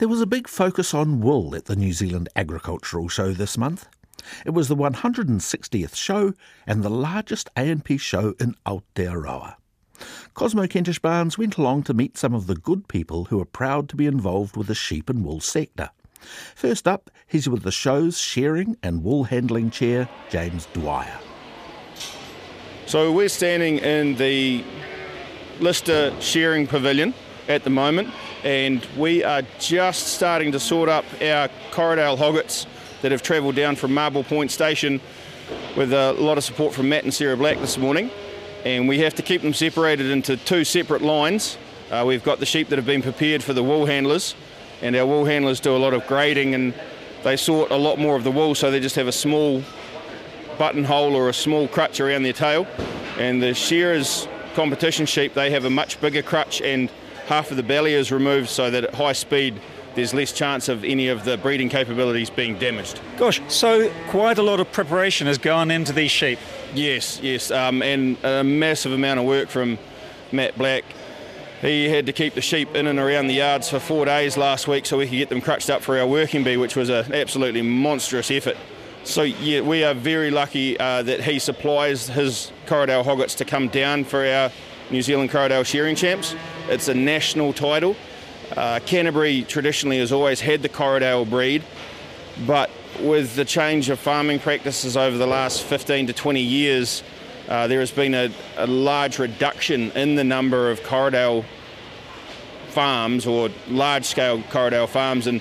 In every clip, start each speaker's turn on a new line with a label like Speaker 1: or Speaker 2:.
Speaker 1: There was a big focus on wool at the New Zealand Agricultural Show this month. It was the 160th show and the largest A&P show in Aotearoa. Cosmo Kentish Barnes went along to meet some of the good people who are proud to be involved with the sheep and wool sector. First up, he's with the show's shearing and wool handling chair, James Dwyer.
Speaker 2: So we're standing in the Lister Shearing Pavilion at the moment, and we are just starting to sort up our Corriedale hoggets that have travelled down from Marble Point Station with a lot of support from Matt and Sarah Black this morning. And we have to keep them separated into two separate lines. Uh, we've got the sheep that have been prepared for the wool handlers, and our wool handlers do a lot of grading and they sort a lot more of the wool, so they just have a small buttonhole or a small crutch around their tail. And the shearers competition sheep, they have a much bigger crutch and half of the belly is removed so that at high speed there's less chance of any of the breeding capabilities being damaged.
Speaker 3: Gosh, so quite a lot of preparation has gone into these sheep.
Speaker 2: Yes, yes, um, and a massive amount of work from Matt Black. He had to keep the sheep in and around the yards for four days last week so we could get them crutched up for our working bee, which was an absolutely monstrous effort. So yeah, we are very lucky uh, that he supplies his Corriedale hoggets to come down for our New Zealand Corriedale Shearing Champs. It's a national title. Uh, Canterbury traditionally has always had the Corriedale breed, but with the change of farming practices over the last 15 to 20 years, uh, there has been a, a, large reduction in the number of Corriedale farms or large scale Corriedale farms. And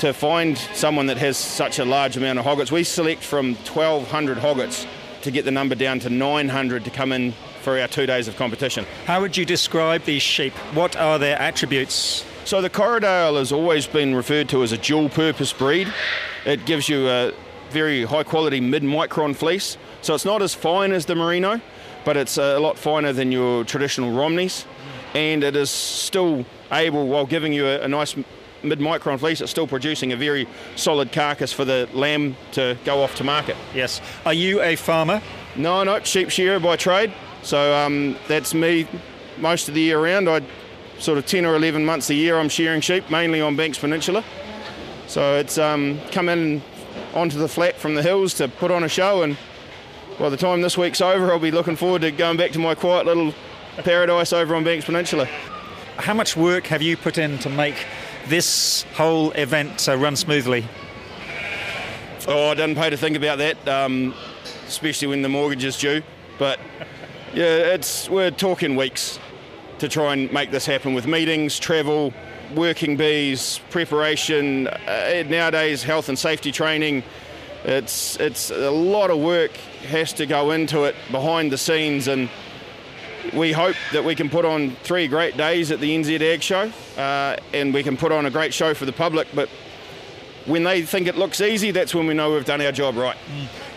Speaker 2: to find someone that has such a large amount of hoggets, we select from 1,200 hoggets to get the number down to 900 to come in for our two days of competition.
Speaker 3: How would you describe these sheep? What are their attributes?
Speaker 2: So the Corriedale has always been referred to as a dual purpose breed. It gives you a very high quality mid micron fleece. So it's not as fine as the merino, but it's a lot finer than your traditional Romneys. And it is still able, while giving you a, a nice mid micron fleece, it's still producing a very solid carcass for the lamb to go off to market.
Speaker 3: Yes. Are you a farmer?
Speaker 2: No, not sheep shearer by trade. So um, that's me most of the year round. I sort of 10 or 11 months a year I'm shearing sheep, mainly on Banks Peninsula. So it's um, come in onto the flat from the hills to put on a show and by the time this week's over I'll be looking forward to going back to my quiet little paradise over on Banks Peninsula.
Speaker 3: How much work have you put in to make this whole event uh, run smoothly?
Speaker 2: Oh, I didn't pay to think about that, um, especially when the mortgage is due. But yeah, it's we're talking weeks to try and make this happen with meetings, travel, working bees, preparation. Uh, nowadays, health and safety training. It's it's a lot of work has to go into it behind the scenes, and we hope that we can put on three great days at the NZ Ag Show, uh, and we can put on a great show for the public. But when they think it looks easy, that's when we know we've done our job right.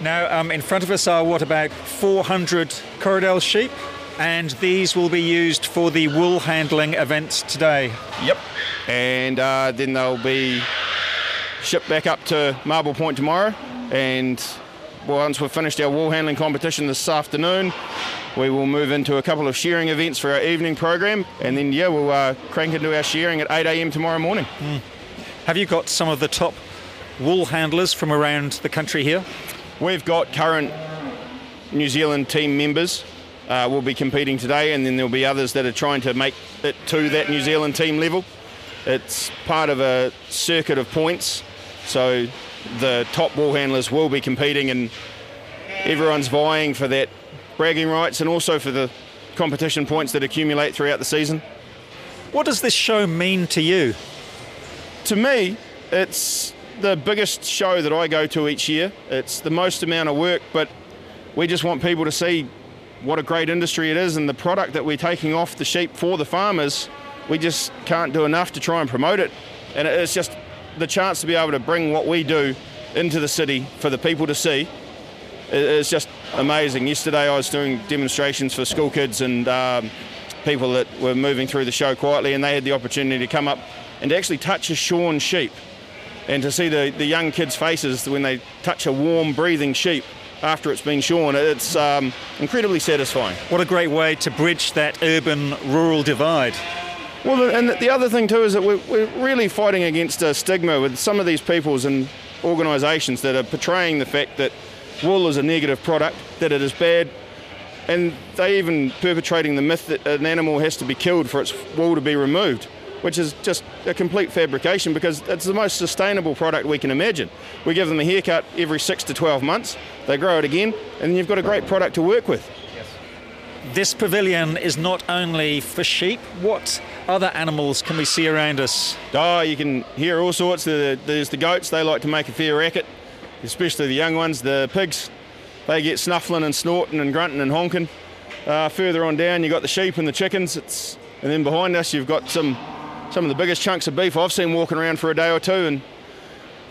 Speaker 3: Now, um, in front of us are what about 400 Corriedale sheep? and these will be used for the wool handling events today.
Speaker 2: Yep, and uh, then they'll be shipped back up to Marble Point tomorrow. And once we've finished our wool handling competition this afternoon, we will move into a couple of shearing events for our evening program, and then yeah, we'll uh, crank into our shearing at 8 a.m. tomorrow morning.
Speaker 3: Mm. Have you got some of the top wool handlers from around the country here?
Speaker 2: We've got current New Zealand team members uh, will be competing today, and then there'll be others that are trying to make it to that New Zealand team level. It's part of a circuit of points, so the top wool handlers will be competing, and everyone's vying for that bragging rights and also for the competition points that accumulate throughout the season.
Speaker 3: What does this show mean to you?
Speaker 2: To me, it's the biggest show that I go to each year. It's the most amount of work, but we just want people to see what a great industry it is and the product that we're taking off the sheep for the farmers we just can't do enough to try and promote it. And it's just the chance to be able to bring what we do into the city for the people to see is just amazing. Yesterday I was doing demonstrations for school kids and um, people that were moving through the show quietly, and they had the opportunity to come up and to actually touch a shorn sheep and to see the, the young kids' faces when they touch a warm, breathing sheep after it's been shorn, it's um, incredibly satisfying.
Speaker 3: What a great way to bridge that urban rural divide.
Speaker 2: Well, and the other thing too is that we're, we're really fighting against a stigma with some of these peoples and organisations that are portraying the fact that wool is a negative product, that it is bad, and they even perpetrating the myth that an animal has to be killed for its wool to be removed which is just a complete fabrication because it's the most sustainable product we can imagine. We give them a haircut every six to 12 months, they grow it again, and you've got a great product to work with.
Speaker 3: This pavilion is not only for sheep. What other animals can we see around us?
Speaker 2: Oh, you can hear all sorts. There's the goats, they like to make a fair racket, especially the young ones. The pigs, they get snuffling and snorting and grunting and honking. Uh, further on down, you've got the sheep and the chickens. It's, and then behind us, you've got some some of the biggest chunks of beef I've seen walking around for a day or two. And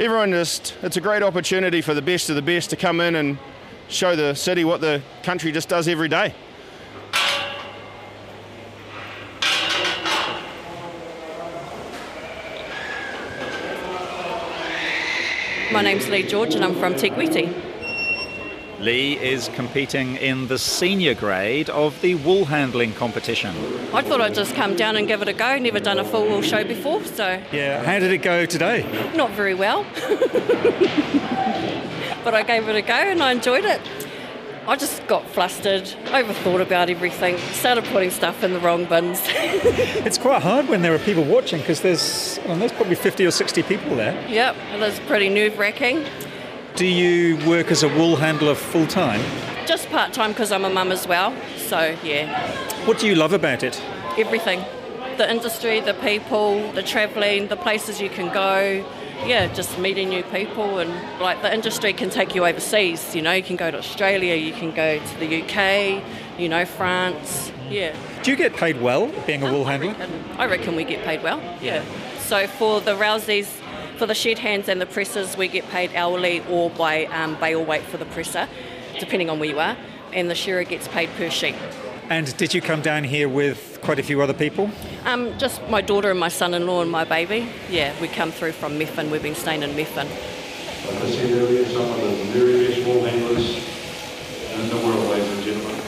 Speaker 2: everyone just, it's a great opportunity for the best of the best to come in and show the city what the country just does every day.
Speaker 4: My name's Lee George and I'm from Te Kuiti.
Speaker 3: Lee is competing in the senior grade of the wool handling competition.
Speaker 4: I thought I'd just come down and give it a go. Never done a full wool show before, so.
Speaker 3: Yeah, how did it go today?
Speaker 4: Not very well. but I gave it a go and I enjoyed it. I just got flustered, overthought about everything, started putting stuff in the wrong bins.
Speaker 3: it's quite hard when there are people watching because there's, well, there's probably 50 or 60 people there.
Speaker 4: Yep, it is pretty nerve wracking.
Speaker 3: Do you work as a wool handler full time?
Speaker 4: Just part time because I'm a mum as well. So, yeah.
Speaker 3: What do you love about it?
Speaker 4: Everything the industry, the people, the travelling, the places you can go. Yeah, just meeting new people and like the industry can take you overseas. You know, you can go to Australia, you can go to the UK, you know, France. Yeah.
Speaker 3: Do you get paid well being a wool handler?
Speaker 4: I reckon, I reckon we get paid well. Yeah. So for the rousies, for the shed hands and the pressers, we get paid hourly or by um, bale weight for the presser, depending on where you are, and the shearer gets paid per sheep.
Speaker 3: And did you come down here with quite a few other people?
Speaker 4: Um, just my daughter and my son-in-law and my baby. Yeah, we come through from Methven. We've been staying in Methven.
Speaker 5: Like I said earlier, some of the very best wool handlers in the world, ladies and gentlemen.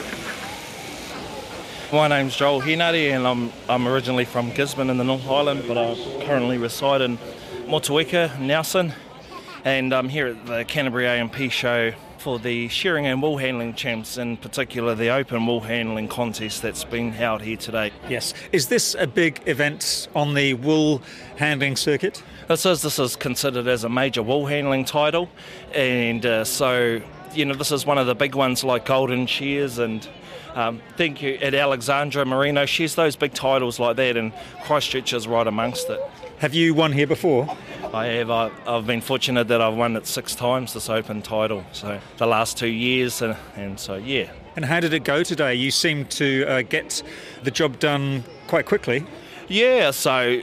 Speaker 6: My name's Joel Henare and I'm, I'm originally from Gisborne in the North Island, but I currently reside in Motueka, Nelson, and I'm here at the Canterbury A&P show for the shearing and wool handling champs, in particular the open wool handling contest that's been held here today.
Speaker 3: Yes. Is this a big event on the wool handling circuit?
Speaker 6: This is. This is considered as a major wool handling title, and uh, so you know this is one of the big ones like Golden Shears and. Um, thank you at Alexandra Marino. She's those big titles like that, and Christchurch is right amongst it.
Speaker 3: Have you won here before?
Speaker 6: I have. I, have been fortunate that I've won it six times, this open title. So the last two years, and, and so yeah.
Speaker 3: And how did it go today? You seemed to uh, get the job done quite quickly.
Speaker 6: Yeah, so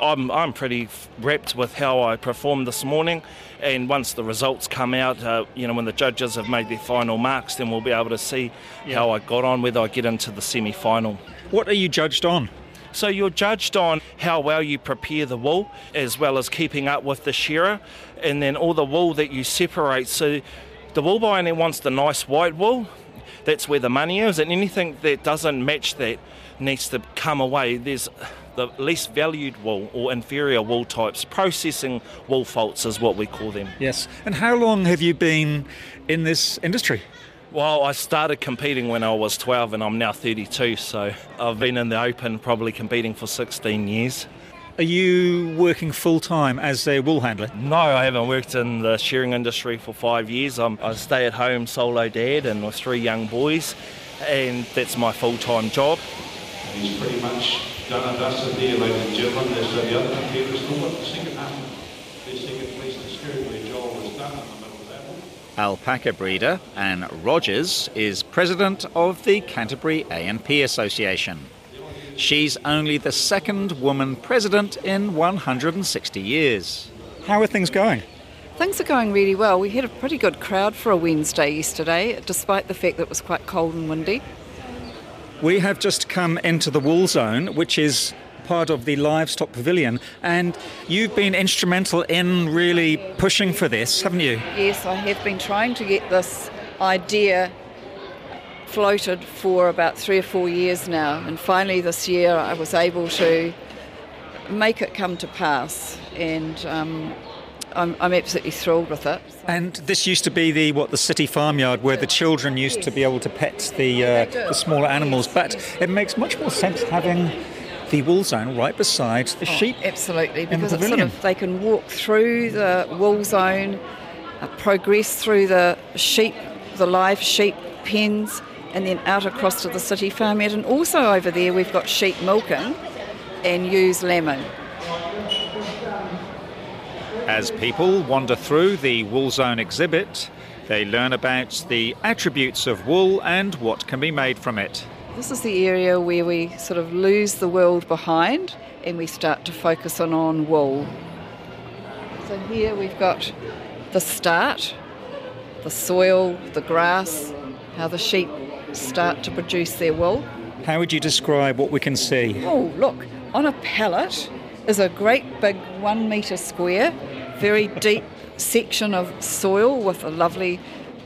Speaker 6: I'm, I'm pretty rapt with how I performed this morning. And once the results come out, uh, you know, when the judges have made their final marks, then we'll be able to see yeah. how I got on, whether I get into the semi final.
Speaker 3: What are you judged on?
Speaker 6: So you're judged on how well you prepare the wool, as well as keeping up with the shearer, and then all the wool that you separate. So the wool buyer wants the nice white wool. That's where the money is, and anything that doesn't match that needs to come away. There's the least valued wool or inferior wool types. Processing wool faults is what we call them.
Speaker 3: Yes. And how long have you been in this industry?
Speaker 6: Well, I started competing when I was 12 and I'm now 32, so I've been in the open probably competing for 16 years.
Speaker 3: Are you working full time as a wool handler?
Speaker 6: No, I haven't worked in the shearing industry for five years. I'm a stay at home solo dad and with three young boys, and that's my full time job.
Speaker 5: He's pretty much done and dusted there, ladies and gentlemen. There's the other competitors still the second half. The second place, the skirt where Joel was done
Speaker 3: alpaca breeder, Anne Rogers is president of the Canterbury A&P Association. She's only the second woman president in 160 years. How are things going?
Speaker 7: Things are going really well. We had a pretty good crowd for a Wednesday yesterday, despite the fact that it was quite cold and windy.
Speaker 3: We have just come into the wool zone, which is part of the livestock pavilion, and you've been instrumental in really pushing for this, haven't you?
Speaker 7: Yes, I have been trying to get this idea floated for about three or four years now, and finally this year I was able to make it come to pass, and um, I'm, I'm absolutely thrilled with it.
Speaker 3: And this used to be the what the city farmyard where the children used to be able to pet the uh, the smaller animals, but it makes much more sense having the wool zone right beside the sheep.
Speaker 7: Absolutely,
Speaker 3: in the
Speaker 7: because it's sort of they can walk through the wool zone, uh, progress through the sheep, the live sheep pens, and then out across to the city farmyard. And also over there, we've got sheep milking and use lemon.
Speaker 3: As people wander through the wool zone exhibit, they learn about the attributes of wool and what can be made from it.
Speaker 7: This is the area where we sort of lose the world behind and we start to focus on, on wool. So here we've got the start, the soil, the grass, how the sheep start to produce their wool.
Speaker 3: How would you describe what we can see?
Speaker 7: Oh, look, on a pallet is a great big one metre square, very deep section of soil with a lovely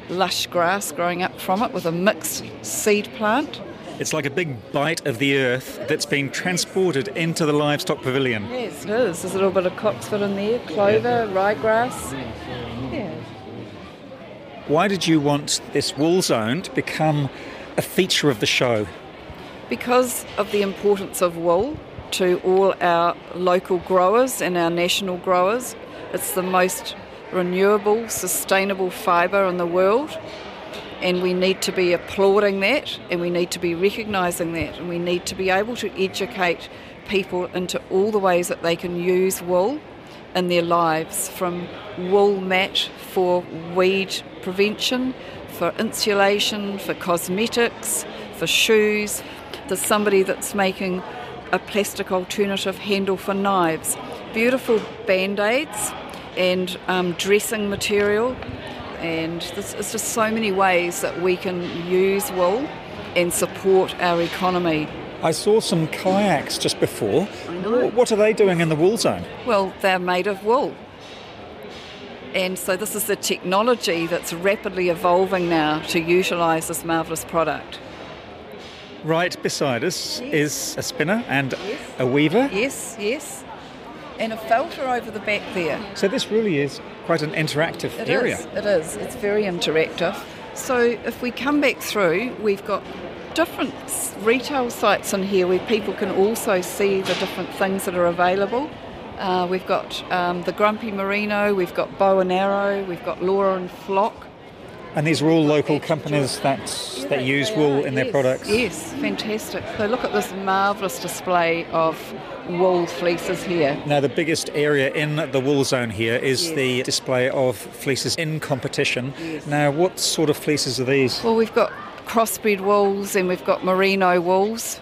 Speaker 7: lush grass growing up from it with a mixed seed plant.
Speaker 3: It's like a big bite of the earth that's been transported into the livestock pavilion.
Speaker 7: Yes, it is. There's a little bit of cocksfoot in there, clover, ryegrass. Yeah.
Speaker 3: Why did you want this wool zone to become a feature of the show?
Speaker 7: Because of the importance of wool to all our local growers and our national growers, it's the most renewable, sustainable fibre in the world. And we need to be applauding that and we need to be recognising that and we need to be able to educate people into all the ways that they can use wool in their lives from wool mat for weed prevention, for insulation, for cosmetics, for shoes. There's somebody that's making a plastic alternative handle for knives. Beautiful band aids and um, dressing material. And there's, there's just so many ways that we can use wool and support our economy.
Speaker 3: I saw some kayaks just before.
Speaker 7: I know.
Speaker 3: What are they doing in the wool zone?
Speaker 7: Well, they're made of wool. And so this is the technology that's rapidly evolving now to utilise this marvellous product.
Speaker 3: Right beside us is a spinner and a weaver.
Speaker 7: Yes, yes. And a filter over the back there.
Speaker 3: So this really is quite an interactive
Speaker 7: It
Speaker 3: area.
Speaker 7: is, It is. It's very interactive. So if we come back through, we've got different retail sites in here where people can also see the different things that are available. Uh, we've got um, the Grumpy Merino, we've got Bow and Arrow, we've got Laura and Flock.
Speaker 3: And these are all local companies that that use wool in their products.
Speaker 7: Yes, fantastic. So look at this marvellous display of wool fleeces here.
Speaker 3: Now, the biggest area in the wool zone here is
Speaker 7: Yes.
Speaker 3: the display of fleeces in competition. Now, what sort of fleeces are these?
Speaker 7: Well, we've got crossbred wools and we've got merino wools.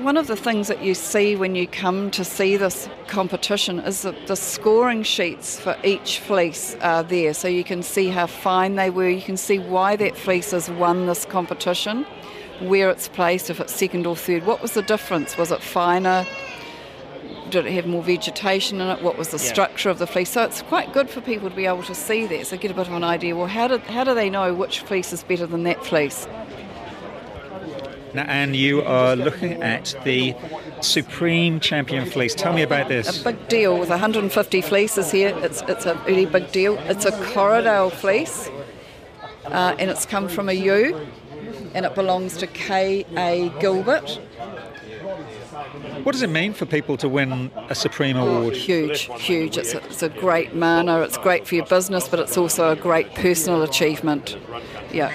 Speaker 7: One of the things that you see when you come to see this competition is that the scoring sheets for each fleece are there, so you can see how fine they were. You can see why that fleece has won this competition, where it's placed, if it's second or third. What was the difference? Was it finer? Did it have more vegetation in it? What was the structure of the fleece? So it's quite good for people to be able to see that, so get a bit of an idea. Well, how, did, how do they know which fleece is better than that fleece?
Speaker 3: Now, and you are looking at the Supreme Champion Fleece. Tell me about this.
Speaker 7: A big deal with 150 fleeces here. It's, it's a really big deal. It's a Corriedale fleece, uh, and it's come from a ewe, and it belongs to K.A. Gilbert.
Speaker 3: What does it mean for people to win a Supreme
Speaker 7: Oh,
Speaker 3: Award?
Speaker 7: huge, huge. It's a, it's a great mana. It's great for your business, but it's also a great personal achievement. Yeah.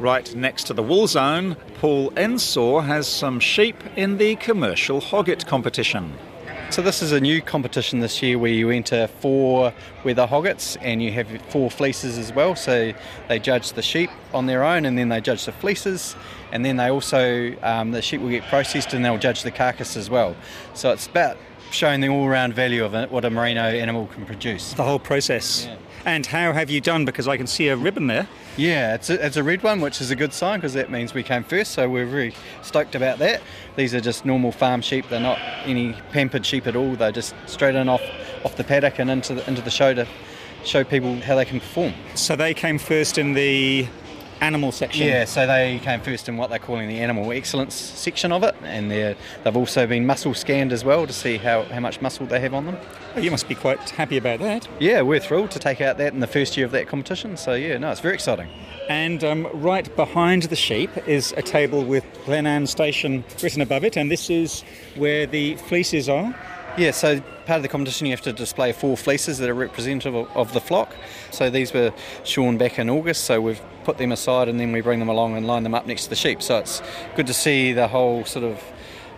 Speaker 3: Right next to the wool zone, Paul Ensor has some sheep in the commercial hogget competition.
Speaker 8: So this is a new competition this year where you enter four wether hoggets and you have four fleeces as well. So they judge the sheep on their own and then they judge the fleeces and then they also um, the sheep will get processed and they'll judge the carcass as well. So it's about showing the all-round value of it, what a merino animal can produce.
Speaker 3: The whole process.
Speaker 8: Yeah.
Speaker 3: And how have you done? Because I can see a ribbon there.
Speaker 8: Yeah, it's a, it's a red one, which is a good sign because that means we came first. So we're very stoked about that. These are just normal farm sheep. They're not any pampered sheep at all. They're just straight in off off the paddock and into the, into the show to show people how they can perform.
Speaker 3: So they came first in the animal section.
Speaker 8: Yeah, so they came first in what they're calling the animal excellence section of it, and they've also been muscle scanned as well to see how, how much muscle they have on them.
Speaker 3: You must be quite happy about that.
Speaker 8: Yeah, we're thrilled to take out that in the first year of that competition. So yeah, no, it's very exciting.
Speaker 3: And um, right behind the sheep is a table with Glenann Station written above it, and this is where the fleeces are.
Speaker 8: Yeah, so part of the competition you have to display four fleeces that are representative of, of the flock. So these were shorn back in August, so we've put them aside and then we bring them along and line them up next to the sheep. So it's good to see the whole sort of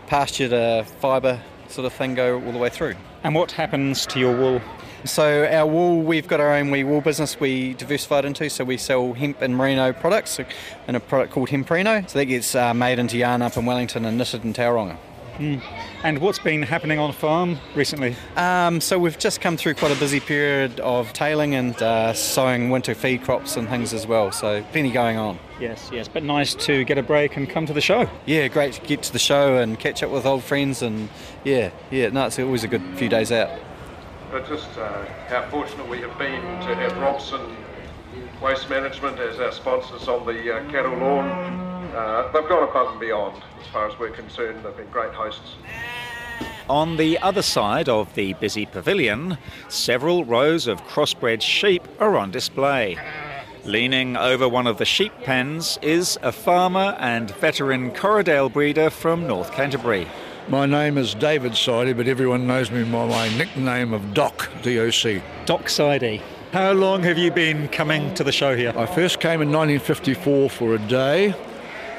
Speaker 8: pasture to fibre sort of thing go all the way through.
Speaker 3: And what happens to your wool?
Speaker 8: So our wool, we've got our own wee wool business we diversified into. So we sell hemp and merino products and a product called Hemprino. So that gets uh, made into yarn up in Wellington and knitted in Tauranga.
Speaker 3: Mm. And what's been happening on farm recently?
Speaker 8: Um, so we've just come through quite a busy period of tailing and uh, sowing winter feed crops and things as well. So plenty going on.
Speaker 3: Yes, yes, but nice to get a break and come to the show.
Speaker 8: Yeah, great to get to the show and catch up with old friends and yeah, yeah, no, it's always a good few days out.
Speaker 5: But just uh, how fortunate we have been to have Robson Waste Management as our sponsors on the uh, cattle lawn. Uh, they've gone above and beyond as far as we're concerned. They've been great hosts.
Speaker 3: On the other side of the busy pavilion, several rows of crossbred sheep are on display. Leaning over one of the sheep pens is a farmer and veteran Corriedale breeder from North Canterbury.
Speaker 9: My name is David Sidey, but everyone knows me by my nickname of Doc, D-O-C.
Speaker 3: Doc Sidey. How long have you been coming to the show here?
Speaker 9: I first came in 1954 for a day,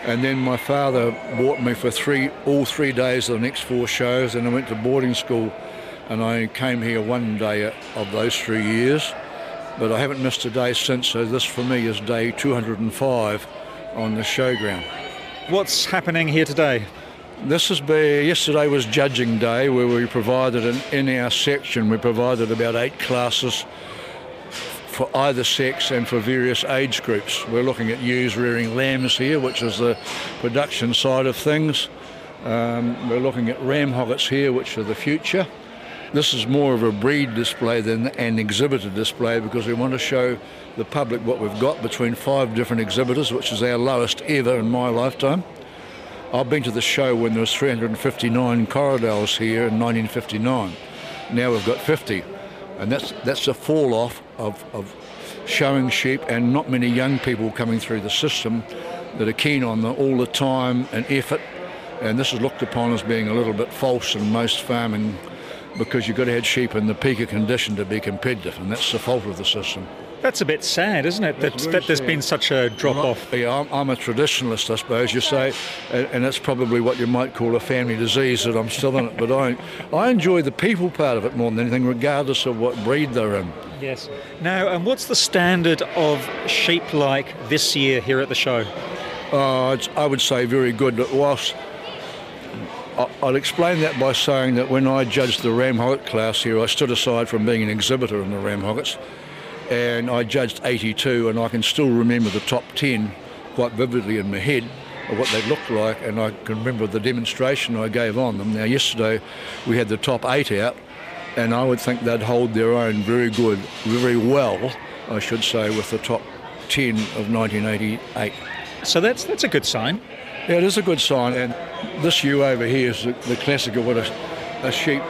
Speaker 9: and then my father bought me for three, all three days of the next four shows, and I went to boarding school, and I came here one day of those three years, but I haven't missed a day since, so this for me is day 205 on the showground.
Speaker 3: What's happening here today?
Speaker 9: This has been yesterday was judging day where we provided an, in our section we provided about eight classes for either sex and for various age groups. We're looking at ewes rearing lambs here, which is the production side of things. Um, we're looking at ram hoggets here, which are the future. This is more of a breed display than an exhibitor display because we want to show the public what we've got between five different exhibitors, which is our lowest ever in my lifetime. I've been to the show when there was 359 Corriedales here in 1959. Now we've got 50, and that's that's a fall off of, of showing sheep and not many young people coming through the system that are keen on all the time and effort. And this is looked upon as being a little bit false in most farming because you've got to have sheep in the peak of condition to be competitive, and that's the fault of the system.
Speaker 3: That's a bit sad, isn't it? That, that there's
Speaker 9: sad.
Speaker 3: been such a drop off.
Speaker 9: Yeah, I'm, I'm a traditionalist, I suppose you say, and, and it's probably what you might call a family disease that I'm still in it. But I, I enjoy the people part of it more than anything, regardless of what breed they're in.
Speaker 3: Yes. Now, and what's the standard of sheep like this year here at the show?
Speaker 9: Uh, it's, I would say very good. But whilst I'll explain that by saying that when I judged the Ram Hogget class here, I stood aside from being an exhibitor in the Ram Hoggets, and I judged 82, and I can still remember the top 10 quite vividly in my head of what they looked like, and I can remember the demonstration I gave on them. Now, yesterday we had the top eight out, and I would think they'd hold their own very good, very well, I should say, with the top 10 of 1988.
Speaker 3: So that's that's a good sign.
Speaker 9: Yeah, it is a good sign, and this ewe over here is the, the classic of what a, a sheep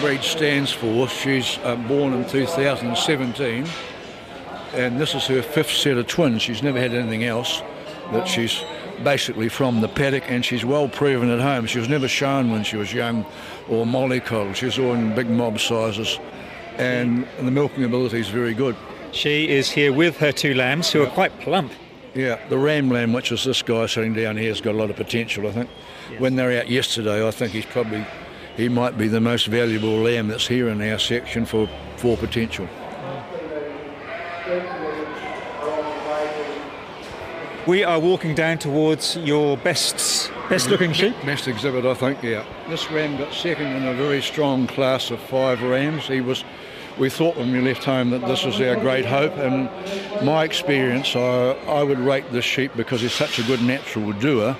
Speaker 9: breed stands for. She's uh, born in 2017, and this is her fifth set of twins. She's never had anything else. That she's basically from the paddock, and she's well proven at home. She was never shown when she was young, or mollycoddled. She's all in big mob sizes, and the milking ability is very good.
Speaker 3: She is here with her two lambs, who are quite plump.
Speaker 9: Yeah, the ram lamb, which is this guy sitting down here, has got a lot of potential. I think. When they're out yesterday, I think he's probably he might be the most valuable lamb that's here in our section for, for potential.
Speaker 3: We are walking down towards your best best looking mm-hmm. sheep.
Speaker 9: Best exhibit, I think. Yeah. This ram got second in a very strong class of five rams. He was. We thought when we left home that this was our great hope, and my experience, I, I would rate this sheep because he's such a good natural doer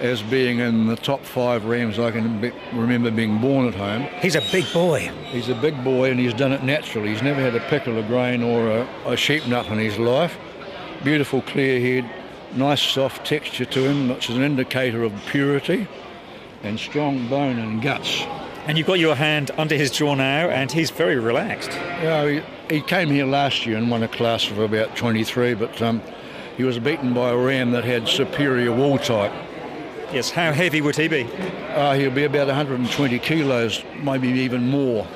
Speaker 9: as being in the top five rams I can be, remember being born at home.
Speaker 3: He's a big boy.
Speaker 9: He's a big boy and he's done it naturally. He's never had a pickle of grain or a, a sheep nut in his life. Beautiful clear head, nice soft texture to him, which is an indicator of purity, and strong bone and guts.
Speaker 3: And you've got your hand under his jaw now, and he's very relaxed.
Speaker 9: Yeah, he, he came here last year and won a class of about 23, but um, he was beaten by a ram that had superior wool type.
Speaker 3: Yes, how heavy would he be?
Speaker 9: Uh, he'll be about 120 kilos, maybe even more.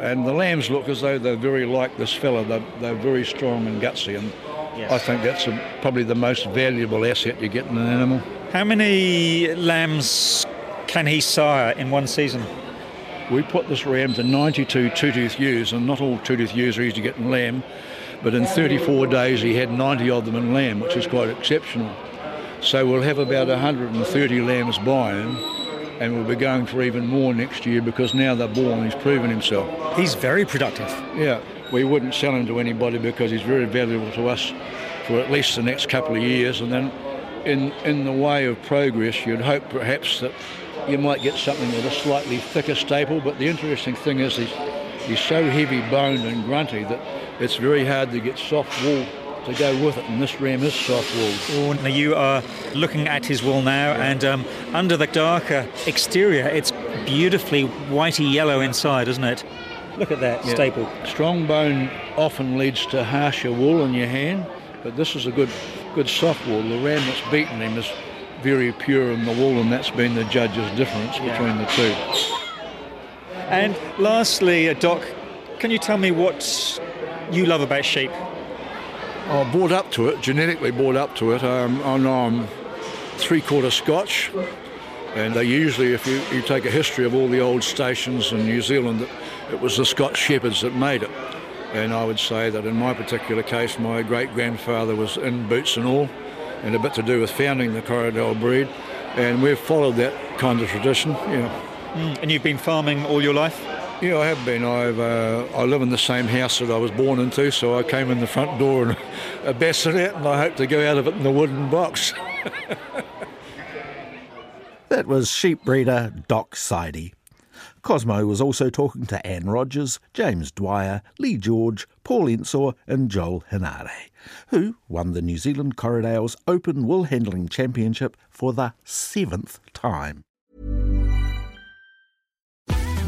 Speaker 9: And the lambs look as though they're very like this fella. They're, they're very strong and gutsy, and yes. I think that's a, probably the most valuable asset you get in an animal.
Speaker 3: How many lambs can he sire in one season?
Speaker 9: We put this ram to 92 two-tooth ewes, and not all two-tooth ewes are easy to get in lamb, but in 34 days he had 90 of them in lamb, which is quite exceptional. So we'll have about 130 lambs by him, and we'll be going for even more next year because now they're born, he's proven himself.
Speaker 3: He's very productive.
Speaker 9: Yeah, we wouldn't sell him to anybody because he's very valuable to us for at least the next couple of years, and then in in the way of progress, you'd hope perhaps that you might get something with a slightly thicker staple. But the interesting thing is he's he's so heavy boned and grunty that it's very hard to get soft wool to go with it, and this ram is soft wool.
Speaker 3: Oh, now you are looking at his wool now, yeah. and um, under the darker exterior, it's beautifully whitey yellow inside, isn't it? Look at that yeah. staple.
Speaker 9: Strong bone often leads to harsher wool in your hand, but this is a good, good soft wool. The ram that's beaten him is very pure in the wool, and that's been the judge's difference yeah. between the two.
Speaker 3: And lastly, uh, Doc, can you tell me what you love about sheep?
Speaker 9: I brought up to it, genetically brought up to it. Um, I'm um, three quarter Scotch, and they usually, if you, you take a history of all the old stations in New Zealand, it was the Scotch shepherds that made it. And I would say that in my particular case, my great grandfather was in boots and all, and a bit to do with founding the Corriedale breed. And we've followed that kind of tradition, yeah.
Speaker 3: Mm, and you've been farming all your life?
Speaker 9: Yeah, I have been. I've uh, I live in the same house that I was born into, so I came in the front door in a bassinet, and I hope to go out of it in a wooden box.
Speaker 1: that was sheep breeder Doc Sidey. Cosmo was also talking to Anne Rogers, James Dwyer, Lee George, Paul Ensor, and Joel Henare, who won the New Zealand Corriedales Open Wool Handling Championship for the seventh time.